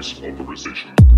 voice authorization.